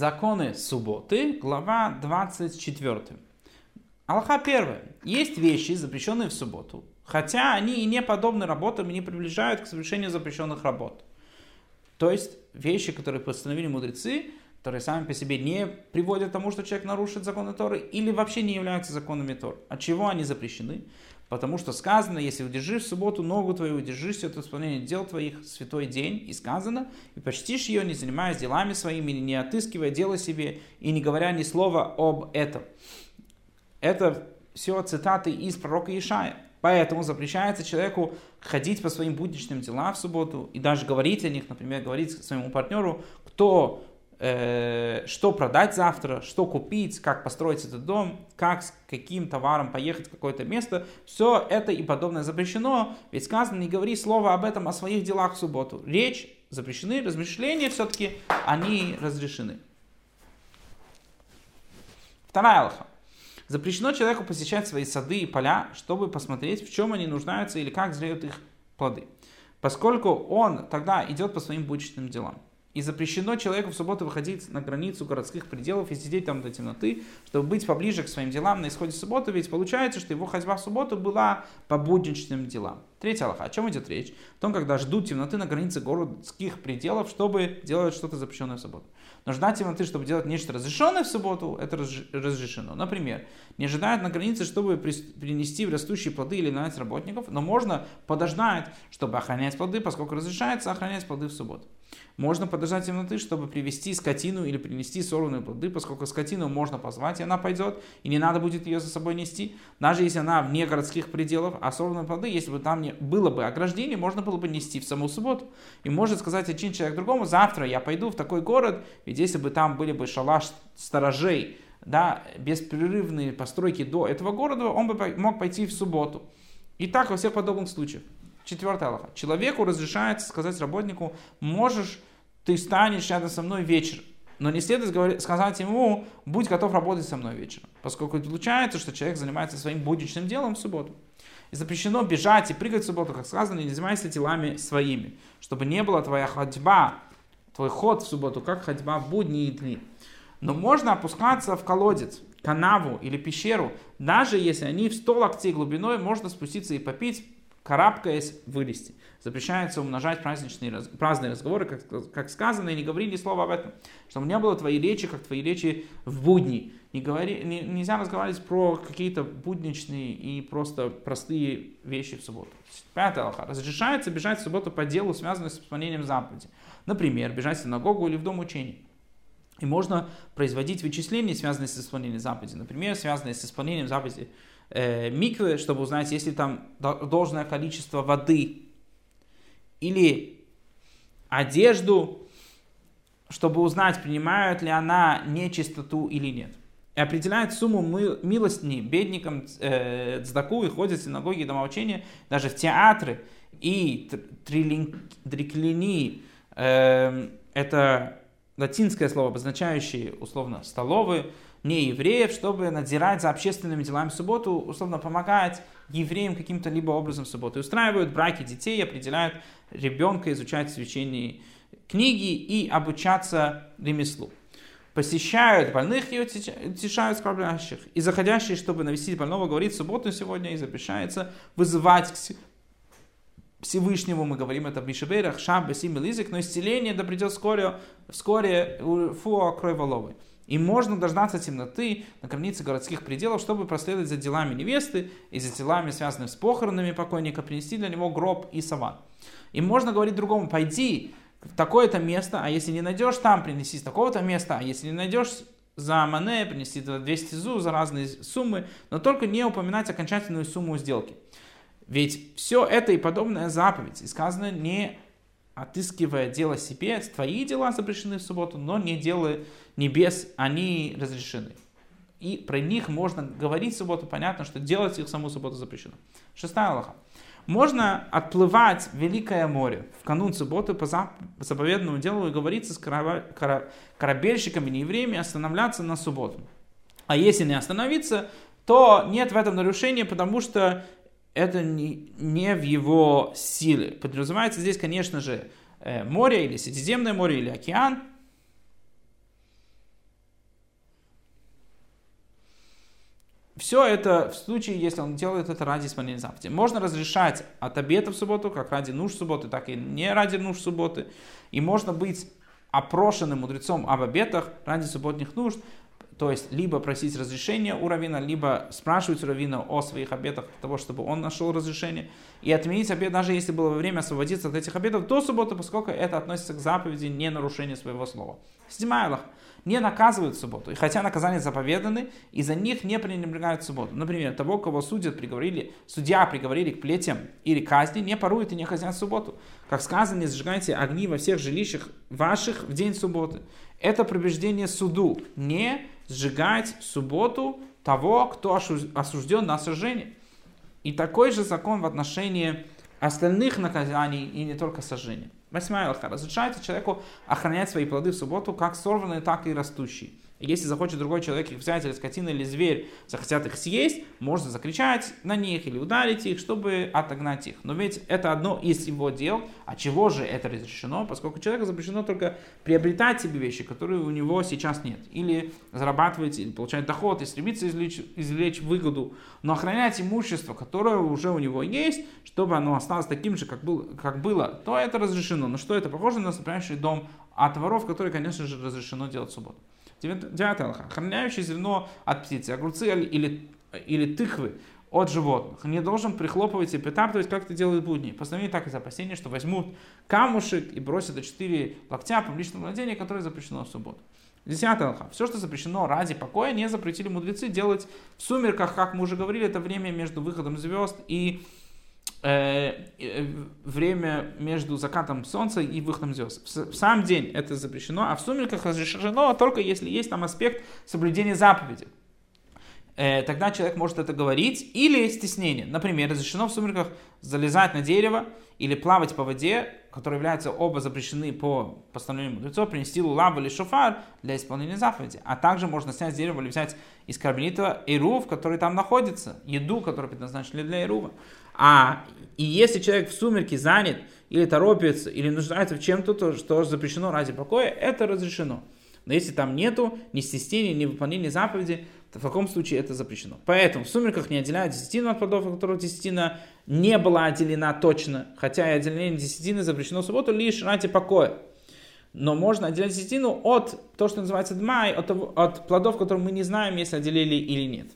законы субботы, глава 24. Аллаха 1. Есть вещи, запрещенные в субботу, хотя они и не подобны работам и не приближают к совершению запрещенных работ. То есть вещи, которые постановили мудрецы, которые сами по себе не приводят к тому, что человек нарушит законы Торы, или вообще не являются законами Торы. От чего они запрещены? Потому что сказано, если удержишь в субботу ногу твою, удержишь от исполнения дел твоих святой день, и сказано, и почтишь ее, не занимаясь делами своими, не отыскивая дело себе, и не говоря ни слова об этом. Это все цитаты из пророка Ишая. Поэтому запрещается человеку ходить по своим будничным делам в субботу и даже говорить о них, например, говорить своему партнеру, кто э, что продать завтра, что купить, как построить этот дом, как с каким товаром поехать в какое-то место. Все это и подобное запрещено, ведь сказано, не говори слово об этом, о своих делах в субботу. Речь запрещены, размышления все-таки, они разрешены. Вторая алха. Запрещено человеку посещать свои сады и поля, чтобы посмотреть, в чем они нуждаются или как зреют их плоды, поскольку он тогда идет по своим будничным делам. И запрещено человеку в субботу выходить на границу городских пределов и сидеть там до темноты, чтобы быть поближе к своим делам на исходе субботы, ведь получается, что его ходьба в субботу была по будничным делам. Третья Аллаха. О чем идет речь? О том, когда ждут темноты на границе городских пределов, чтобы делать что-то запрещенное в субботу. Но ждать темноты, чтобы делать нечто разрешенное в субботу, это разрешено. Например, не ожидают на границе, чтобы принести растущие плоды или нанять работников, но можно подождать, чтобы охранять плоды, поскольку разрешается охранять плоды в субботу. Можно подождать темноты, чтобы привести скотину или принести сорванные плоды, поскольку скотину можно позвать, и она пойдет, и не надо будет ее за собой нести, даже если она вне городских пределов, а сорванные плоды, если бы там не было бы ограждение, можно было бы нести в саму субботу. И может сказать один человек другому, завтра я пойду в такой город, ведь если бы там были бы шалаш сторожей, да, беспрерывные постройки до этого города, он бы мог пойти в субботу. И так во всех подобных случаях. Четвертая Аллаха. Человеку разрешается сказать работнику, можешь, ты станешь рядом со мной вечером. Но не следует сказать ему, будь готов работать со мной вечером. Поскольку получается, что человек занимается своим будничным делом в субботу. И запрещено бежать и прыгать в субботу, как сказано, не занимайся делами своими. Чтобы не была твоя ходьба, твой ход в субботу, как ходьба в будние дни. Но можно опускаться в колодец, канаву или пещеру, даже если они в 100 локтей глубиной, можно спуститься и попить карабкаясь, вылезти. Запрещается умножать праздничные, праздные разговоры, как, как сказано, и не говори ни слова об этом. Чтобы не было твоей речи, как твои речи в будни. Не говори, не, нельзя разговаривать про какие-то будничные и просто простые вещи в субботу. Пятая алха. Разрешается бежать в субботу по делу, связанному с исполнением заповеди. Например, бежать в синагогу или в дом учения. И можно производить вычисления, связанные с исполнением заповеди. Например, связанные с исполнением заповеди э, миквы, чтобы узнать, есть ли там должное количество воды, или одежду, чтобы узнать, принимают ли она нечистоту или нет. И определяет сумму милостни бедникам э, цдаку и ходят в синагоги и домоучения, даже в театры и триклини, э, это латинское слово, обозначающее условно столовые, не евреев, чтобы надзирать за общественными делами в субботу, условно помогать евреям каким-то либо образом в субботу. И устраивают браки детей, определяют ребенка изучать священные книги и обучаться ремеслу. Посещают больных и утешают скорбящих. И заходящие, чтобы навестить больного, говорит в субботу сегодня и запрещается вызывать Всевышнему, мы говорим это в Мишеберах, Шаб, Бесим и Лизик, но исцеление да придет вскоре, вскоре фуа крой воловой. И можно дождаться темноты на границе городских пределов, чтобы проследовать за делами невесты и за делами, связанными с похоронами покойника, принести для него гроб и саван. И можно говорить другому, пойди в такое-то место, а если не найдешь там, принеси с такого-то места, а если не найдешь за мане, принести 200 зу за разные суммы, но только не упоминать окончательную сумму сделки. Ведь все это и подобная заповедь, и сказано не отыскивая дело себе, твои дела запрещены в субботу, но не делая небес, они разрешены. И про них можно говорить в субботу, понятно, что делать их саму субботу запрещено. Шестая Аллаха. Можно отплывать в Великое море в канун субботы по заповедному делу и говориться с корабельщиками, неевреями, останавливаться на субботу. А если не остановиться, то нет в этом нарушения, потому что это не, не в его силе. Подразумевается здесь, конечно же, э, море или Средиземное море или океан. Все это в случае, если он делает это ради исполнения заповеди. Можно разрешать от обеда в субботу, как ради нужд субботы, так и не ради нужд субботы. И можно быть опрошенным мудрецом об обетах ради субботних нужд то есть либо просить разрешения у равина, либо спрашивать у равина о своих обетах для того, чтобы он нашел разрешение. И отменить обед, даже если было время освободиться от этих обетов до субботы, поскольку это относится к заповеди не нарушения своего слова. Седьмая не наказывают в субботу. И хотя наказания заповеданы, и за них не пренебрегают в субботу. Например, того, кого судят, приговорили, судья приговорили к плетям или казни, не поруют и не казнят в субботу. Как сказано, не зажигайте огни во всех жилищах ваших в день субботы. Это предупреждение суду. Не сжигать в субботу того, кто осужден на сожжение. И такой же закон в отношении остальных наказаний и не только сожжения. Восьмая алха. Разрешается человеку охранять свои плоды в субботу, как сорванные, так и растущие. Если захочет другой человек их взять, или скотина, или зверь захотят их съесть, можно закричать на них или ударить их, чтобы отогнать их. Но ведь это одно из его дел. А чего же это разрешено? Поскольку человеку запрещено только приобретать себе вещи, которые у него сейчас нет. Или зарабатывать, или получать доход, и стремиться извлечь, извлечь выгоду. Но охранять имущество, которое уже у него есть, чтобы оно осталось таким же, как, был, как было, то это разрешено. Но что это похоже на сопрящий дом от воров, который, конечно же, разрешено делать в субботу. Девятая алха. Охраняющий зерно от птицы, огурцы или, или тыквы от животных. Не должен прихлопывать и притаптывать, как это делают будни. Постановили так из опасения, что возьмут камушек и бросят до четыре локтя публичного владения, которое запрещено в субботу. Десятая алха. Все, что запрещено ради покоя, не запретили мудрецы делать в сумерках, как мы уже говорили, это время между выходом звезд и время между закатом солнца и выходом звезд. В сам день это запрещено, а в сумерках разрешено только если есть там аспект соблюдения заповеди. Э, тогда человек может это говорить или стеснение. Например, разрешено в сумерках залезать на дерево или плавать по воде, которые являются оба запрещены по постановлению мудрецов, принести лулав или шофар для исполнения заповеди. А также можно снять с дерева или взять из карбонита эрув, который там находится, еду, которую предназначили для эрува. А и если человек в сумерке занят, или торопится, или нуждается в чем-то, то что запрещено ради покоя, это разрешено. Но если там нету ни стеснения, ни выполнения заповеди, то в каком случае это запрещено. Поэтому в сумерках не отделяют десятину от плодов, от которых десятина не была отделена точно, хотя и отделение десятины запрещено в субботу лишь ради покоя. Но можно отделять десятину от того, что называется дмай, от, от плодов, которые мы не знаем, если отделили или нет.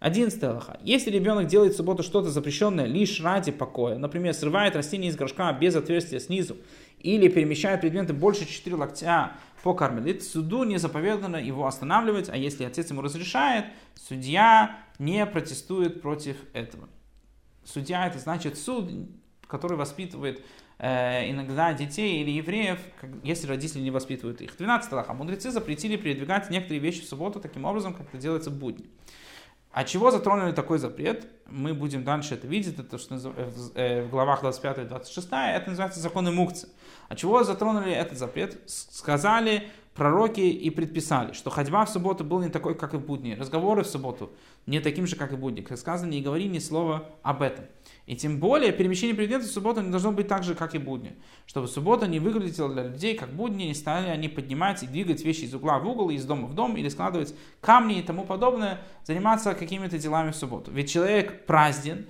Одиннадцатая лоха. Если ребенок делает в субботу что-то запрещенное лишь ради покоя, например, срывает растение из горшка без отверстия снизу, или перемещает предметы больше 4 локтя по кармелит, суду не заповедано его останавливать, а если отец ему разрешает, судья не протестует против этого. Судья это значит суд, который воспитывает э, иногда детей или евреев, как, если родители не воспитывают их. 12 лоха. Мудрецы запретили передвигать некоторые вещи в субботу таким образом, как это делается в будни. А чего затронули такой запрет? Мы будем дальше это видеть, это что э, в главах 25 и 26, это называется законы мукцы. А чего затронули этот запрет? Сказали пророки и предписали, что ходьба в субботу был не такой, как и в будни. Разговоры в субботу не таким же, как и в будни. Как сказано, не говори ни слова об этом. И тем более перемещение предметов в субботу не должно быть так же, как и будни. Чтобы суббота не выглядела для людей, как будни, не стали они поднимать и двигать вещи из угла в угол, из дома в дом, или складывать камни и тому подобное, заниматься какими-то делами в субботу. Ведь человек празден,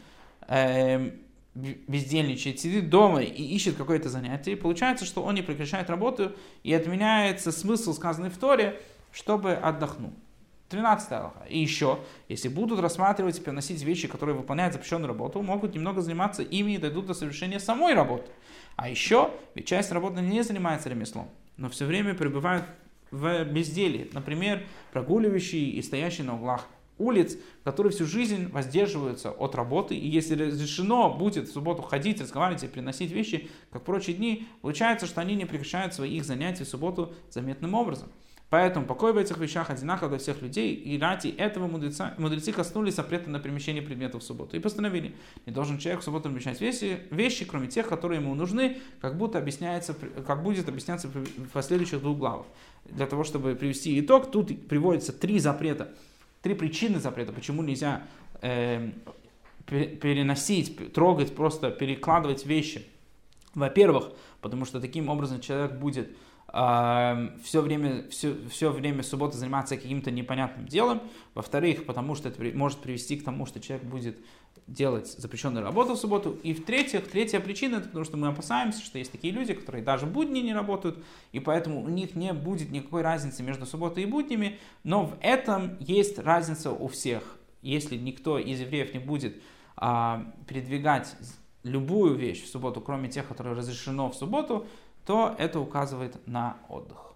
э, бездельничает, сидит дома и ищет какое-то занятие, и получается, что он не прекращает работу, и отменяется смысл, сказанный в Торе, чтобы отдохнул. 13 Аллаха. И еще, если будут рассматривать и приносить вещи, которые выполняют запрещенную работу, могут немного заниматься ими и дойдут до совершения самой работы. А еще, ведь часть работы не занимается ремеслом, но все время пребывают в безделии. Например, прогуливающие и стоящие на углах улиц, которые всю жизнь воздерживаются от работы. И если разрешено будет в субботу ходить, разговаривать и приносить вещи, как прочие дни, получается, что они не прекращают своих занятий в субботу заметным образом. Поэтому покой в этих вещах одинаково для всех людей, и ради этого мудреца, мудрецы коснулись запрета на перемещение предметов в субботу. И постановили, не должен человек в субботу перемещать вещи, вещи, кроме тех, которые ему нужны, как, будто объясняется, как будет объясняться в последующих двух главах. Для того, чтобы привести итог, тут приводится три запрета, три причины запрета, почему нельзя э, переносить, трогать, просто перекладывать вещи. Во-первых, потому что таким образом человек будет все время, все, все время субботы заниматься каким-то непонятным делом. Во-вторых, потому что это может привести к тому, что человек будет делать запрещенную работу в субботу. И в-третьих, третья причина, это потому что мы опасаемся, что есть такие люди, которые даже будни не работают, и поэтому у них не будет никакой разницы между субботой и буднями, но в этом есть разница у всех. Если никто из евреев не будет а, передвигать любую вещь в субботу, кроме тех, которые разрешено в субботу, то это указывает на отдых.